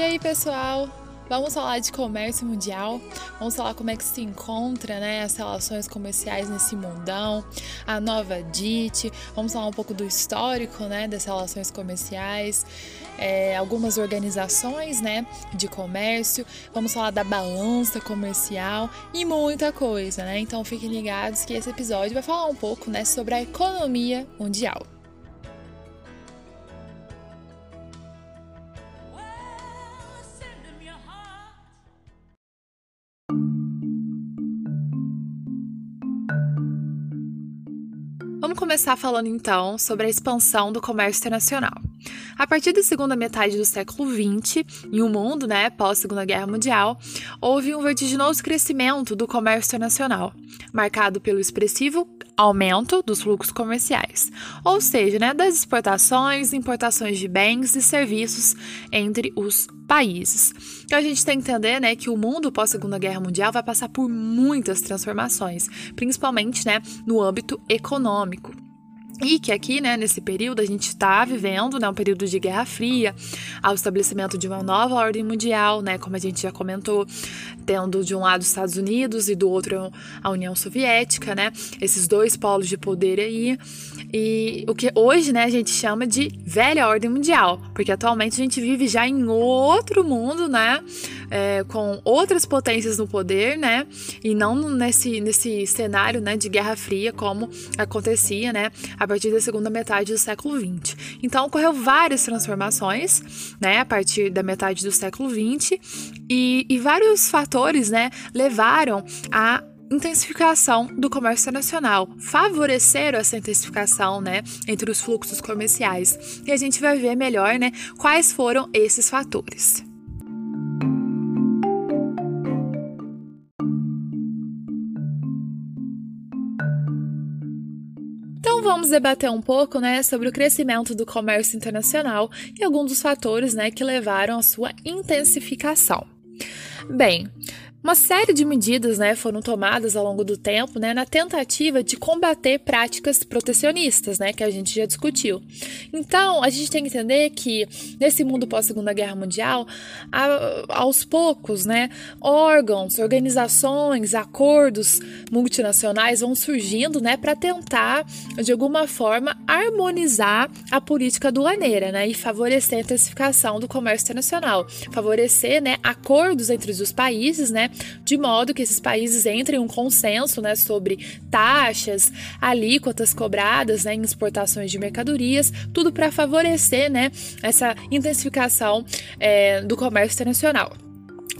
E aí, pessoal? Vamos falar de comércio mundial, vamos falar como é que se encontra né, as relações comerciais nesse mundão, a nova DIT, vamos falar um pouco do histórico né, das relações comerciais, é, algumas organizações né, de comércio, vamos falar da balança comercial e muita coisa, né? Então fiquem ligados que esse episódio vai falar um pouco né, sobre a economia mundial. Vamos começar falando então sobre a expansão do comércio internacional. A partir da segunda metade do século XX, em um mundo né, pós-Segunda Guerra Mundial, houve um vertiginoso crescimento do comércio internacional, marcado pelo expressivo aumento dos fluxos comerciais, ou seja, né, das exportações e importações de bens e serviços entre os países. Então a gente tem que entender né, que o mundo pós-Segunda Guerra Mundial vai passar por muitas transformações, principalmente né, no âmbito econômico. E que aqui, né, nesse período, a gente está vivendo né, um período de Guerra Fria, ao estabelecimento de uma nova ordem mundial, né, como a gente já comentou, tendo de um lado os Estados Unidos e do outro a União Soviética, né, esses dois polos de poder aí, e o que hoje, né, a gente chama de velha ordem mundial, porque atualmente a gente vive já em outro mundo, né, é, com outras potências no poder, né, e não nesse, nesse cenário, né, de Guerra Fria como acontecia, né, a partir da segunda metade do século XX. Então ocorreu várias transformações, né, a partir da metade do século XX e, e vários fatores, né, levaram a intensificação do comércio internacional, favoreceram essa intensificação, né, entre os fluxos comerciais. E a gente vai ver melhor, né, quais foram esses fatores. Então vamos debater um pouco, né, sobre o crescimento do comércio internacional e alguns dos fatores, né, que levaram à sua intensificação. Bem, uma série de medidas né, foram tomadas ao longo do tempo né, na tentativa de combater práticas protecionistas, né, que a gente já discutiu. Então, a gente tem que entender que nesse mundo pós-Segunda Guerra Mundial, a, aos poucos, né, órgãos, organizações, acordos multinacionais vão surgindo né, para tentar, de alguma forma, harmonizar a política aduaneira né, e favorecer a intensificação do comércio internacional, favorecer né, acordos entre os países, né, de modo que esses países entrem em um consenso né, sobre taxas, alíquotas cobradas né, em exportações de mercadorias, tudo para favorecer né, essa intensificação é, do comércio internacional.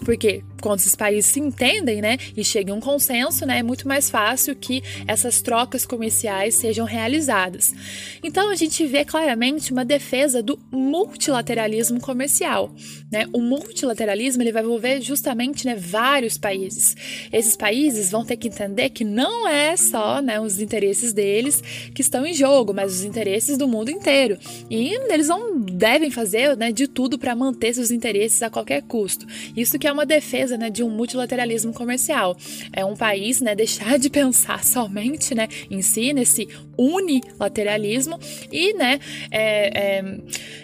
Porque quando esses países se entendem, né, e chegam a um consenso, né, é muito mais fácil que essas trocas comerciais sejam realizadas. Então a gente vê claramente uma defesa do multilateralismo comercial, né? O multilateralismo ele vai envolver justamente, né, vários países. Esses países vão ter que entender que não é só, né, os interesses deles que estão em jogo, mas os interesses do mundo inteiro. E eles não devem fazer, né, de tudo para manter seus interesses a qualquer custo. Isso que é uma defesa né, de um multilateralismo comercial. É um país né, deixar de pensar somente né, em si, nesse unilateralismo, e né, é, é,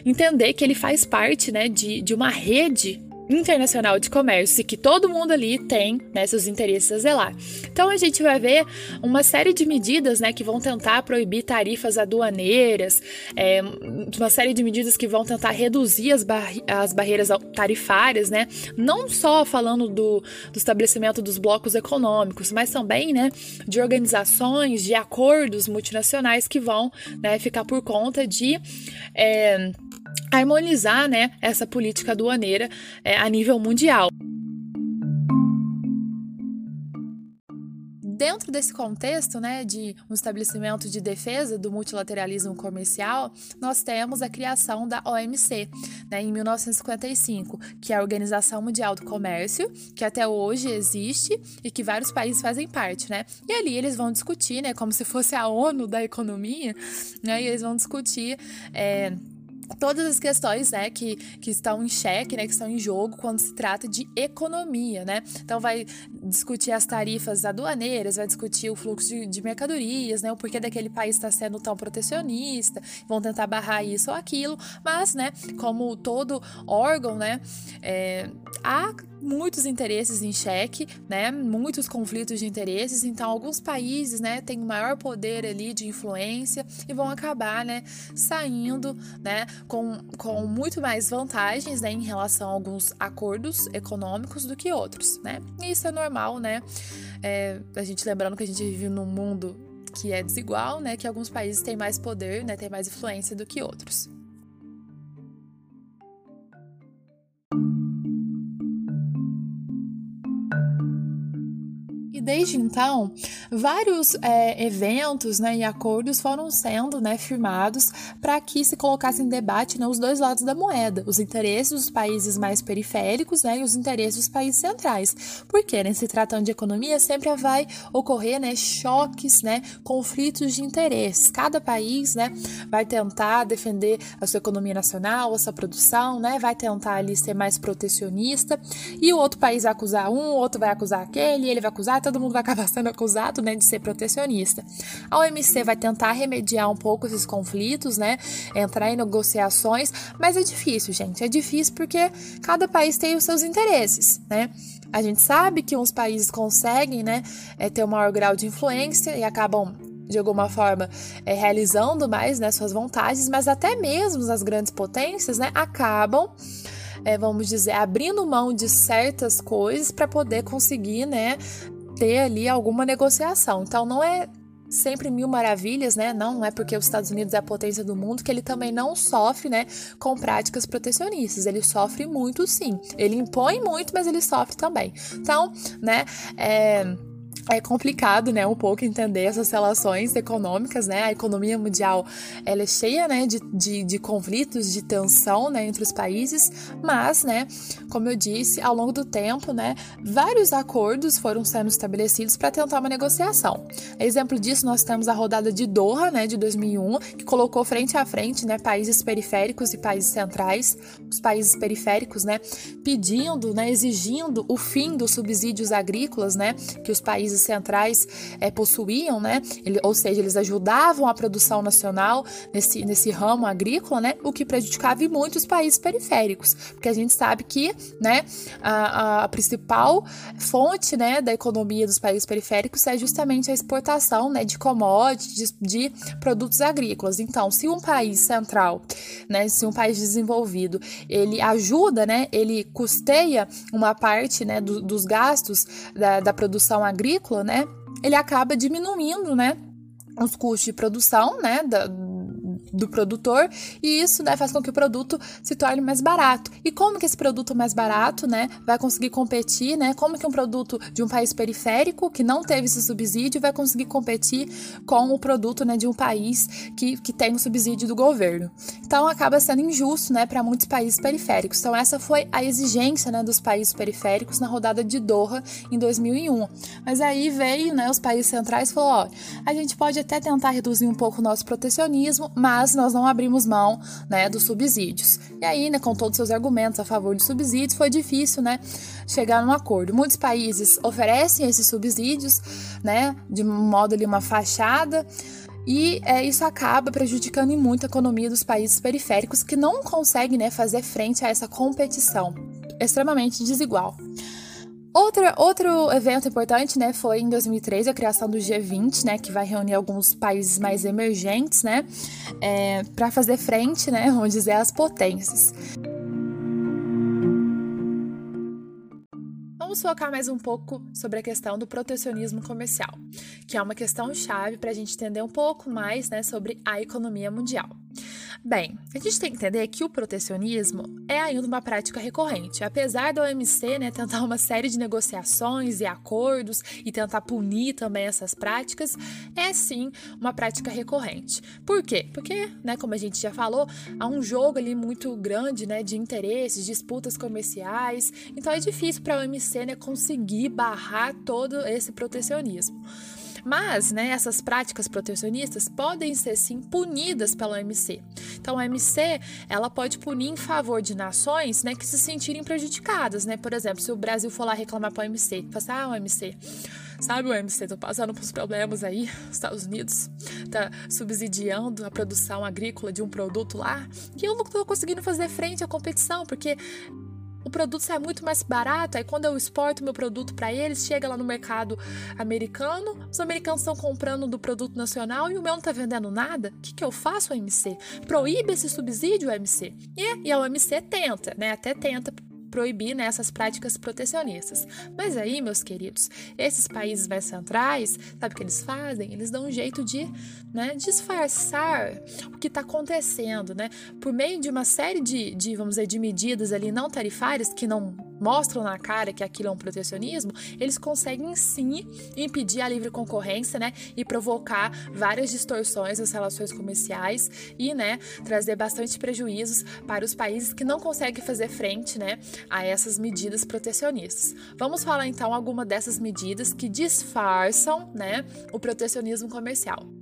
entender que ele faz parte né, de, de uma rede internacional de comércio e que todo mundo ali tem né, seus interesses a zelar. Então a gente vai ver uma série de medidas né, que vão tentar proibir tarifas aduaneiras, é, uma série de medidas que vão tentar reduzir as, bar as barreiras tarifárias, né, não só falando do, do estabelecimento dos blocos econômicos, mas também né, de organizações, de acordos multinacionais que vão né, ficar por conta de. É, harmonizar né, essa política aduaneira é, a nível mundial. Dentro desse contexto né, de um estabelecimento de defesa do multilateralismo comercial, nós temos a criação da OMC, né, em 1955, que é a Organização Mundial do Comércio, que até hoje existe e que vários países fazem parte. Né? E ali eles vão discutir, né, como se fosse a ONU da economia, né, e eles vão discutir. É, todas as questões né, que, que estão em xeque, né, que estão em jogo quando se trata de economia, né? Então vai discutir as tarifas aduaneiras, vai discutir o fluxo de, de mercadorias, né, o porquê daquele país está sendo tão protecionista, vão tentar barrar isso ou aquilo, mas, né, como todo órgão, né, é, há muitos interesses em xeque, né? Muitos conflitos de interesses. Então, alguns países, né, têm maior poder ali de influência e vão acabar, né, saindo, né, com, com muito mais vantagens, né, em relação a alguns acordos econômicos do que outros, né? E isso é normal, né? É, a gente lembrando que a gente vive num mundo que é desigual, né? Que alguns países têm mais poder, né? Têm mais influência do que outros. Desde então, vários é, eventos né, e acordos foram sendo né, firmados para que se colocasse em debate né, os dois lados da moeda, os interesses dos países mais periféricos né, e os interesses dos países centrais. Porque, né, se tratando de economia, sempre vai ocorrer né, choques, né, conflitos de interesses. Cada país né, vai tentar defender a sua economia nacional, a sua produção, né, vai tentar ali ser mais protecionista, e o outro país vai acusar um, o outro vai acusar aquele, ele vai acusar, todo todo mundo vai acabar sendo acusado, né, de ser protecionista. A OMC vai tentar remediar um pouco esses conflitos, né, entrar em negociações, mas é difícil, gente. É difícil porque cada país tem os seus interesses, né? A gente sabe que uns países conseguem, né, é, ter um maior grau de influência e acabam de alguma forma é, realizando mais né, suas vontades, mas até mesmo as grandes potências né, acabam é, vamos dizer, abrindo mão de certas coisas para poder conseguir, né, ter ali alguma negociação. Então não é sempre mil maravilhas, né? Não, não é porque os Estados Unidos é a potência do mundo que ele também não sofre, né, com práticas protecionistas. Ele sofre muito, sim. Ele impõe muito, mas ele sofre também. Então, né, é é complicado, né, um pouco entender essas relações econômicas, né, a economia mundial, ela é cheia, né, de, de, de, conflitos, de tensão, né, entre os países, mas, né, como eu disse, ao longo do tempo, né, vários acordos foram sendo estabelecidos para tentar uma negociação. Exemplo disso, nós temos a rodada de Doha, né, de 2001, que colocou frente a frente, né, países periféricos e países centrais, os países periféricos, né, pedindo, né, exigindo o fim dos subsídios agrícolas, né, que os países centrais é, possuíam, né? Ele, ou seja, eles ajudavam a produção nacional nesse, nesse ramo agrícola, né? O que prejudicava muito os países periféricos, porque a gente sabe que, né, a, a principal fonte, né, da economia dos países periféricos é justamente a exportação, né, de commodities, de, de produtos agrícolas. Então, se um país central, né, se um país desenvolvido, ele ajuda, né, ele custeia uma parte, né, do, dos gastos da, da produção agrícola agrícola, né, ele acaba diminuindo, né, os custos de produção, né, da, do produtor e isso né, faz com que o produto se torne mais barato. E como que esse produto mais barato né, vai conseguir competir, né? Como que um produto de um país periférico que não teve esse subsídio vai conseguir competir com o produto né, de um país que, que tem o subsídio do governo. Então acaba sendo injusto né, para muitos países periféricos. Então essa foi a exigência né, dos países periféricos na rodada de Doha em 2001. Mas aí veio né, os países centrais e falou: ó, a gente pode até tentar reduzir um pouco o nosso protecionismo, mas mas nós não abrimos mão né, dos subsídios. E aí, né, com todos os seus argumentos a favor de subsídios, foi difícil né, chegar num acordo. Muitos países oferecem esses subsídios, né, de modo ali uma fachada, e é, isso acaba prejudicando muito a economia dos países periféricos que não conseguem né, fazer frente a essa competição extremamente desigual. Outro, outro evento importante, né, foi em 2013 a criação do G20, né, que vai reunir alguns países mais emergentes, né, é, para fazer frente, né, vamos dizer, às potências. Vamos focar mais um pouco sobre a questão do protecionismo comercial, que é uma questão chave para a gente entender um pouco mais, né, sobre a economia mundial. Bem, a gente tem que entender que o protecionismo é ainda uma prática recorrente. Apesar da OMC né, tentar uma série de negociações e acordos e tentar punir também essas práticas, é sim uma prática recorrente. Por quê? Porque, né, como a gente já falou, há um jogo ali muito grande né, de interesses, disputas comerciais, então é difícil para a OMC né, conseguir barrar todo esse protecionismo. Mas, né, essas práticas protecionistas podem ser sim punidas pela OMC. Então, a OMC, ela pode punir em favor de nações, né, que se sentirem prejudicadas, né? Por exemplo, se o Brasil for lá reclamar para a OMC, assim, ah, OMC, Sabe, o MC, tô passando por problemas aí. Estados Unidos tá subsidiando a produção agrícola de um produto lá e eu não tô conseguindo fazer frente à competição, porque o produto sai muito mais barato. Aí quando eu exporto meu produto para eles, chega lá no mercado americano, os americanos estão comprando do produto nacional e o meu não tá vendendo nada. O que, que eu faço, OMC? Proíbe esse subsídio, OMC. E, e a OMC tenta, né? Até tenta proibir né, práticas protecionistas. Mas aí, meus queridos, esses países mais centrais, sabe o que eles fazem? Eles dão um jeito de né, disfarçar o que está acontecendo, né? Por meio de uma série de, de, vamos dizer, de medidas ali não tarifárias que não mostram na cara que aquilo é um protecionismo, eles conseguem sim impedir a livre concorrência, né, e provocar várias distorções nas relações comerciais e, né, trazer bastante prejuízos para os países que não conseguem fazer frente, né, a essas medidas protecionistas. Vamos falar então alguma dessas medidas que disfarçam, né, o protecionismo comercial.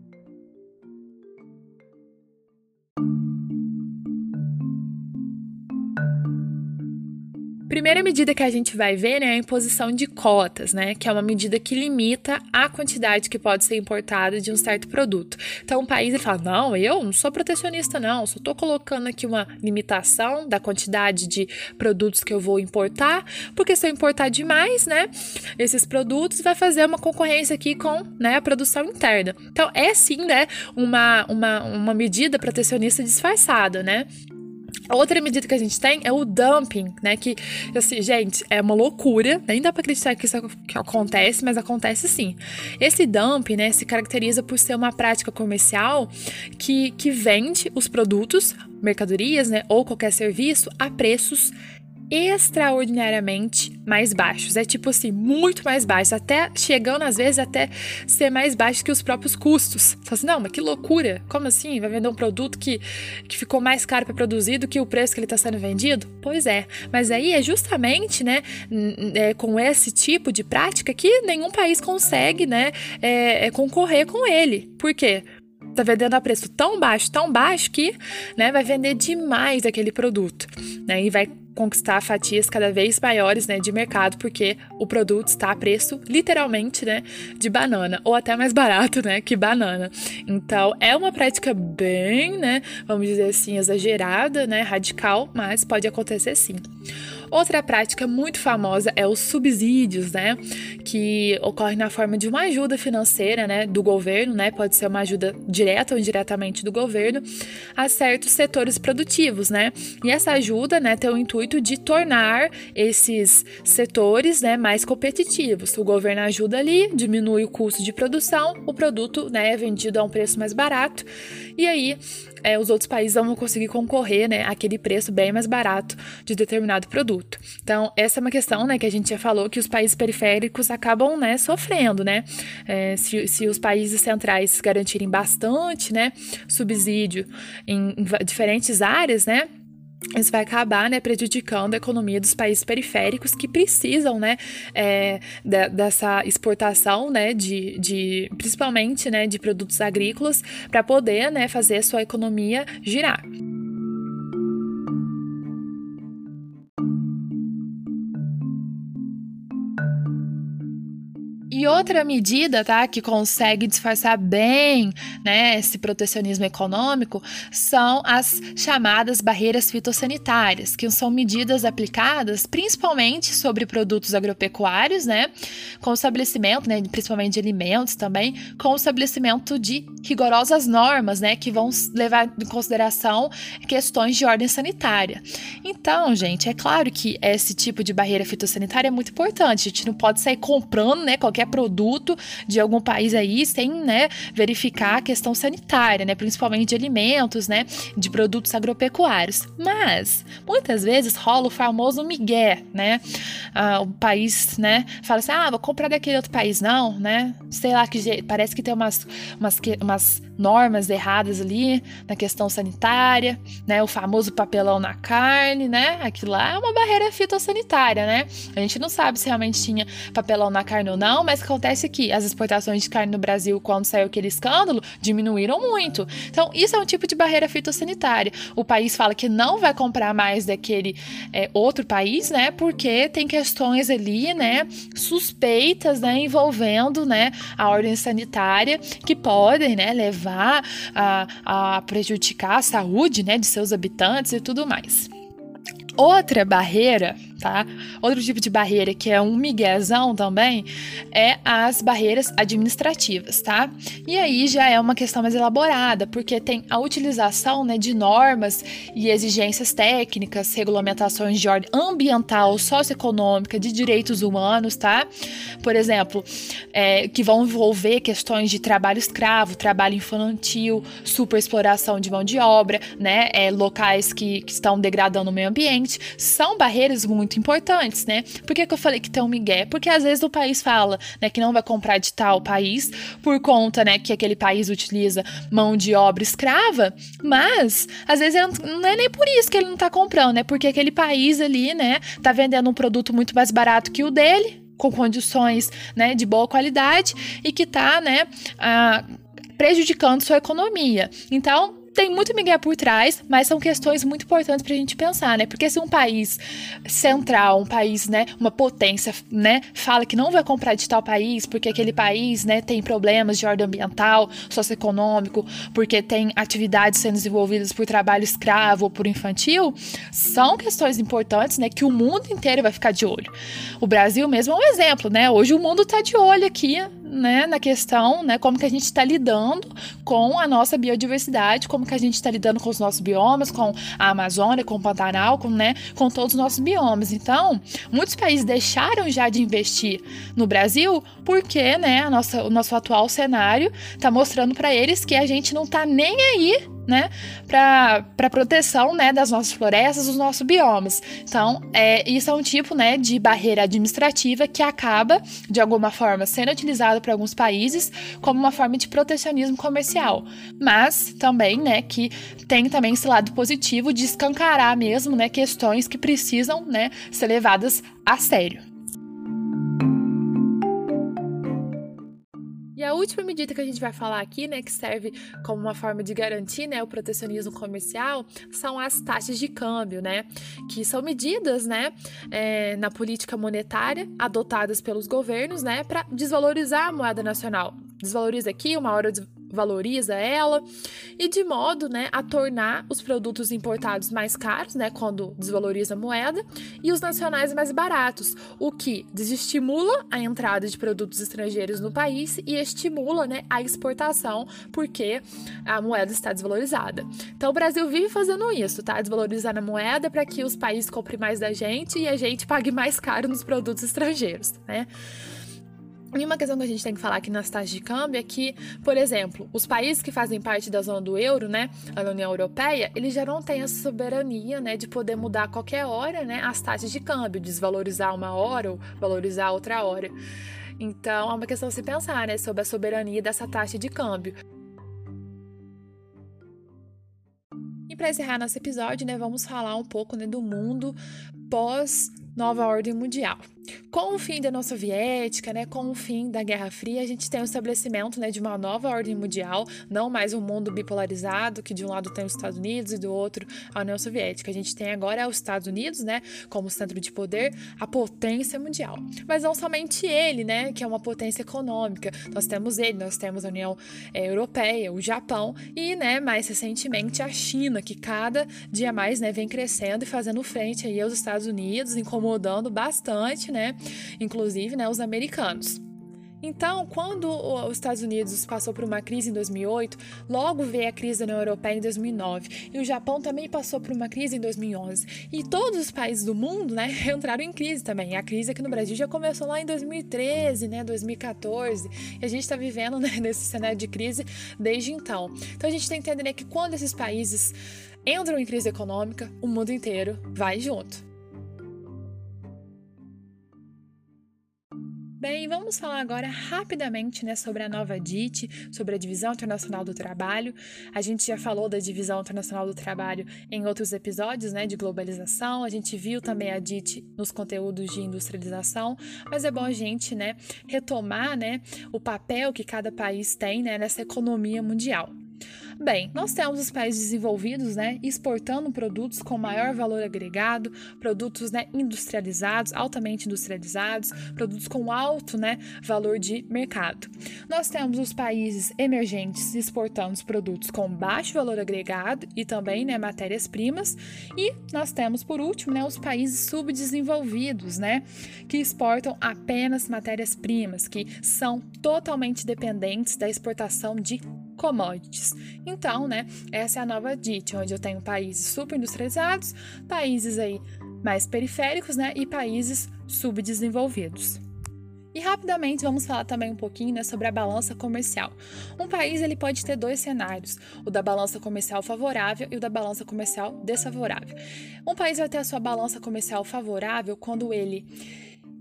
Primeira medida que a gente vai ver né, é a imposição de cotas, né, que é uma medida que limita a quantidade que pode ser importada de um certo produto. Então, o país fala: não, eu não sou protecionista, não, só estou colocando aqui uma limitação da quantidade de produtos que eu vou importar, porque se eu importar demais, né, esses produtos, vai fazer uma concorrência aqui com né, a produção interna. Então, é sim né, uma, uma, uma medida protecionista disfarçada, né? Outra medida que a gente tem é o dumping, né? Que, assim, gente, é uma loucura. Nem dá para acreditar que isso acontece, mas acontece sim. Esse dumping, né, se caracteriza por ser uma prática comercial que, que vende os produtos, mercadorias, né, ou qualquer serviço a preços extraordinariamente mais baixos. É tipo assim, muito mais baixos, até chegando às vezes até ser mais baixo que os próprios custos. Você assim, não, mas que loucura! Como assim? Vai vender um produto que, que ficou mais caro para produzir do que o preço que ele está sendo vendido? Pois é, mas aí é justamente, né, é, com esse tipo de prática que nenhum país consegue, né, é, é concorrer com ele. Por quê? tá vendendo a preço tão baixo, tão baixo que, né, vai vender demais aquele produto, né, e vai conquistar fatias cada vez maiores né, de mercado, porque o produto está a preço, literalmente, né, de banana, ou até mais barato né, que banana. Então, é uma prática bem, né, vamos dizer assim, exagerada, né, radical, mas pode acontecer sim. Outra prática muito famosa é os subsídios, né? Que ocorre na forma de uma ajuda financeira, né? Do governo, né? Pode ser uma ajuda direta ou indiretamente do governo a certos setores produtivos, né? E essa ajuda, né, tem o intuito de tornar esses setores, né, mais competitivos. O governo ajuda ali, diminui o custo de produção, o produto, né, é vendido a um preço mais barato. E aí é, os outros países vão conseguir concorrer, né, àquele preço bem mais barato de determinado produto. Então, essa é uma questão, né, que a gente já falou que os países periféricos acabam, né, sofrendo, né, é, se, se os países centrais garantirem bastante, né, subsídio em, em diferentes áreas, né, isso vai acabar né, prejudicando a economia dos países periféricos que precisam né, é, de, dessa exportação né, de, de principalmente né, de produtos agrícolas para poder né, fazer a sua economia girar. E outra medida, tá, que consegue disfarçar bem, né, esse protecionismo econômico, são as chamadas barreiras fitossanitárias, que são medidas aplicadas principalmente sobre produtos agropecuários, né, com o estabelecimento, né, principalmente de alimentos também, com o estabelecimento de rigorosas normas, né, que vão levar em consideração questões de ordem sanitária. Então, gente, é claro que esse tipo de barreira fitossanitária é muito importante. A gente não pode sair comprando, né, qualquer qualquer produto de algum país aí sem, né, verificar a questão sanitária, né, principalmente de alimentos, né, de produtos agropecuários. Mas muitas vezes rola o famoso migué, né? Ah, o país, né, fala assim: "Ah, vou comprar daquele outro país não", né? Sei lá que parece que tem umas umas umas normas erradas ali na questão sanitária, né? O famoso papelão na carne, né? Aquilo lá é uma barreira fitossanitária, né? A gente não sabe se realmente tinha papelão na carne ou não, mas acontece que as exportações de carne no Brasil, quando saiu aquele escândalo, diminuíram muito. Então, isso é um tipo de barreira fitossanitária. O país fala que não vai comprar mais daquele é, outro país, né? Porque tem questões ali, né? Suspeitas, né? Envolvendo, né? A ordem sanitária que podem, né? Levar a, a prejudicar a saúde, né? De seus habitantes e tudo mais. Outra barreira tá? Outro tipo de barreira que é um miguezão também é as barreiras administrativas, tá? E aí já é uma questão mais elaborada, porque tem a utilização né, de normas e exigências técnicas, regulamentações de ordem ambiental, socioeconômica, de direitos humanos, tá? Por exemplo, é, que vão envolver questões de trabalho escravo, trabalho infantil, superexploração de mão de obra, né? É, locais que, que estão degradando o meio ambiente, são barreiras muito muito importantes, né? Por que, que eu falei que tem um migué? Porque às vezes o país fala, né, que não vai comprar de tal país por conta, né, que aquele país utiliza mão de obra escrava, mas às vezes não, é nem por isso que ele não tá comprando, né? Porque aquele país ali, né, tá vendendo um produto muito mais barato que o dele, com condições, né, de boa qualidade e que tá, né, ah, prejudicando sua economia. Então, tem muito Miguel por trás, mas são questões muito importantes para a gente pensar, né? Porque se um país central, um país, né, uma potência, né, fala que não vai comprar de tal país porque aquele país, né, tem problemas de ordem ambiental, socioeconômico, porque tem atividades sendo desenvolvidas por trabalho escravo ou por infantil, são questões importantes, né, que o mundo inteiro vai ficar de olho. O Brasil mesmo é um exemplo, né? Hoje o mundo está de olho aqui né, na questão, né, como que a gente está lidando com a nossa biodiversidade, como que a gente está lidando com os nossos biomas, com a Amazônia, com o Pantanal, com, né, com todos os nossos biomas. Então, muitos países deixaram já de investir no Brasil porque, né, a nossa, o nosso atual cenário está mostrando para eles que a gente não está nem aí né, para proteção, né, das nossas florestas, dos nossos biomas. Então, é, isso é um tipo, né, de barreira administrativa que acaba, de alguma forma, sendo utilizado por alguns países como uma forma de protecionismo comercial. Mas também, né, que tem também esse lado positivo de escancarar mesmo, né, questões que precisam, né, ser levadas a sério. E a última medida que a gente vai falar aqui, né, que serve como uma forma de garantir, né, o protecionismo comercial, são as taxas de câmbio, né, que são medidas, né, é, na política monetária adotadas pelos governos, né, para desvalorizar a moeda nacional. Desvaloriza aqui, uma hora valoriza ela e de modo, né, a tornar os produtos importados mais caros, né, quando desvaloriza a moeda, e os nacionais mais baratos, o que desestimula a entrada de produtos estrangeiros no país e estimula, né, a exportação, porque a moeda está desvalorizada. Então o Brasil vive fazendo isso, tá? Desvalorizando a moeda para que os países comprem mais da gente e a gente pague mais caro nos produtos estrangeiros, né? E uma questão que a gente tem que falar aqui nas taxas de câmbio é que, por exemplo, os países que fazem parte da zona do euro, né, a União Europeia, eles já não têm essa soberania, né, de poder mudar a qualquer hora, né, as taxas de câmbio, desvalorizar uma hora ou valorizar outra hora. Então, é uma questão a se pensar, né, sobre a soberania dessa taxa de câmbio. E para encerrar nosso episódio, né, vamos falar um pouco né, do mundo pós nova ordem mundial. Com o fim da União Soviética, né, com o fim da Guerra Fria, a gente tem o estabelecimento né, de uma nova ordem mundial, não mais um mundo bipolarizado, que de um lado tem os Estados Unidos e do outro a União Soviética. A gente tem agora os Estados Unidos, né, como centro de poder, a potência mundial. Mas não somente ele, né, que é uma potência econômica. Nós temos ele, nós temos a União é, Europeia, o Japão e, né, mais recentemente a China, que cada dia mais, né, vem crescendo e fazendo frente aí aos Estados Unidos, incomodando bastante, né? Inclusive, né, os americanos. Então, quando os Estados Unidos passou por uma crise em 2008, logo veio a crise da União Europeia em 2009. E o Japão também passou por uma crise em 2011. E todos os países do mundo, né, entraram em crise também. A crise aqui no Brasil já começou lá em 2013, né, 2014. E a gente está vivendo né, nesse cenário de crise desde então. Então, a gente tem que entender né, que quando esses países entram em crise econômica, o mundo inteiro vai junto. Bem, vamos falar agora rapidamente né, sobre a nova DIT, sobre a Divisão Internacional do Trabalho. A gente já falou da Divisão Internacional do Trabalho em outros episódios né, de globalização, a gente viu também a DIT nos conteúdos de industrialização, mas é bom a gente né, retomar né, o papel que cada país tem né, nessa economia mundial. Bem, nós temos os países desenvolvidos, né, exportando produtos com maior valor agregado, produtos, né, industrializados, altamente industrializados, produtos com alto, né, valor de mercado. Nós temos os países emergentes exportando os produtos com baixo valor agregado e também, né, matérias-primas, e nós temos por último, né, os países subdesenvolvidos, né, que exportam apenas matérias-primas, que são totalmente dependentes da exportação de commodities. Então, né, essa é a nova DIT, onde eu tenho países superindustrializados, países aí mais periféricos, né, e países subdesenvolvidos. E rapidamente vamos falar também um pouquinho né, sobre a balança comercial. Um país ele pode ter dois cenários, o da balança comercial favorável e o da balança comercial desfavorável. Um país vai ter a sua balança comercial favorável quando ele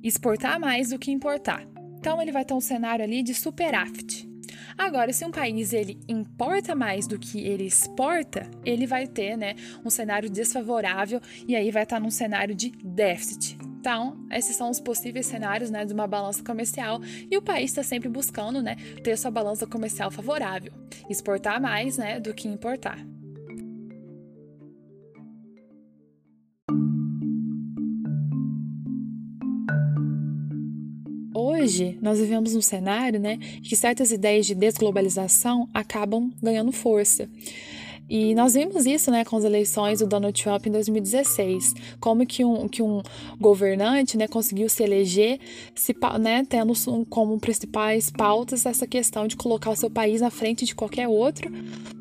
exportar mais do que importar. Então ele vai ter um cenário ali de superávit. Agora, se um país ele importa mais do que ele exporta, ele vai ter, né, um cenário desfavorável e aí vai estar num cenário de déficit. Então, esses são os possíveis cenários, né, de uma balança comercial e o país está sempre buscando, né, ter sua balança comercial favorável, exportar mais, né, do que importar. Hoje, nós vivemos um cenário né, que certas ideias de desglobalização acabam ganhando força. E nós vimos isso né, com as eleições do Donald Trump em 2016, como que um, que um governante né, conseguiu se eleger se, né, tendo como principais pautas essa questão de colocar o seu país na frente de qualquer outro,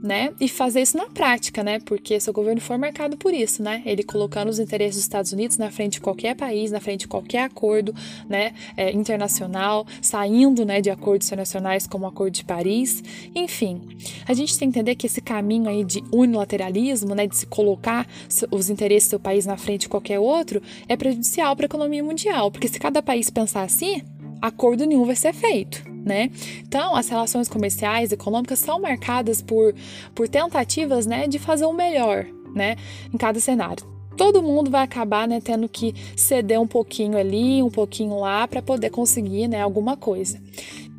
né, e fazer isso na prática, né, porque seu governo foi marcado por isso, né, ele colocando os interesses dos Estados Unidos na frente de qualquer país, na frente de qualquer acordo, né, é, internacional, saindo, né, de acordos internacionais como o Acordo de Paris, enfim, a gente tem que entender que esse caminho aí de unilateralismo, né, de se colocar os interesses do seu país na frente de qualquer outro, é prejudicial para a economia mundial, porque se cada país pensar assim, acordo nenhum vai ser feito. Né? Então, as relações comerciais e econômicas são marcadas por, por tentativas né, de fazer o melhor né, em cada cenário. Todo mundo vai acabar né, tendo que ceder um pouquinho ali, um pouquinho lá, para poder conseguir né, alguma coisa.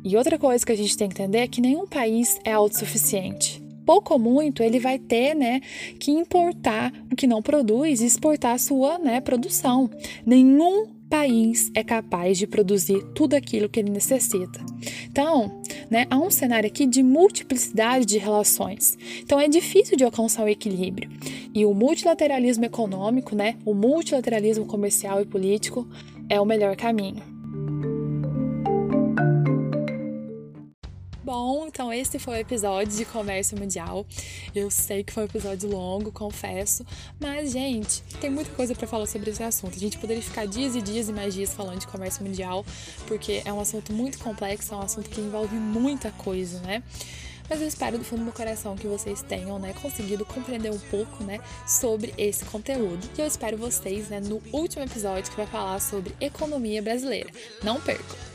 E outra coisa que a gente tem que entender é que nenhum país é autossuficiente pouco ou muito ele vai ter, né, que importar o que não produz e exportar a sua, né, produção. Nenhum país é capaz de produzir tudo aquilo que ele necessita. Então, né, há um cenário aqui de multiplicidade de relações. Então, é difícil de alcançar o equilíbrio. E o multilateralismo econômico, né, o multilateralismo comercial e político é o melhor caminho. Bom, então esse foi o episódio de comércio mundial. Eu sei que foi um episódio longo, confesso, mas gente, tem muita coisa para falar sobre esse assunto. A gente poderia ficar dias e dias e mais dias falando de comércio mundial, porque é um assunto muito complexo, é um assunto que envolve muita coisa, né? Mas eu espero do fundo do meu coração que vocês tenham, né, conseguido compreender um pouco, né, sobre esse conteúdo. E eu espero vocês, né, no último episódio que vai falar sobre economia brasileira. Não percam!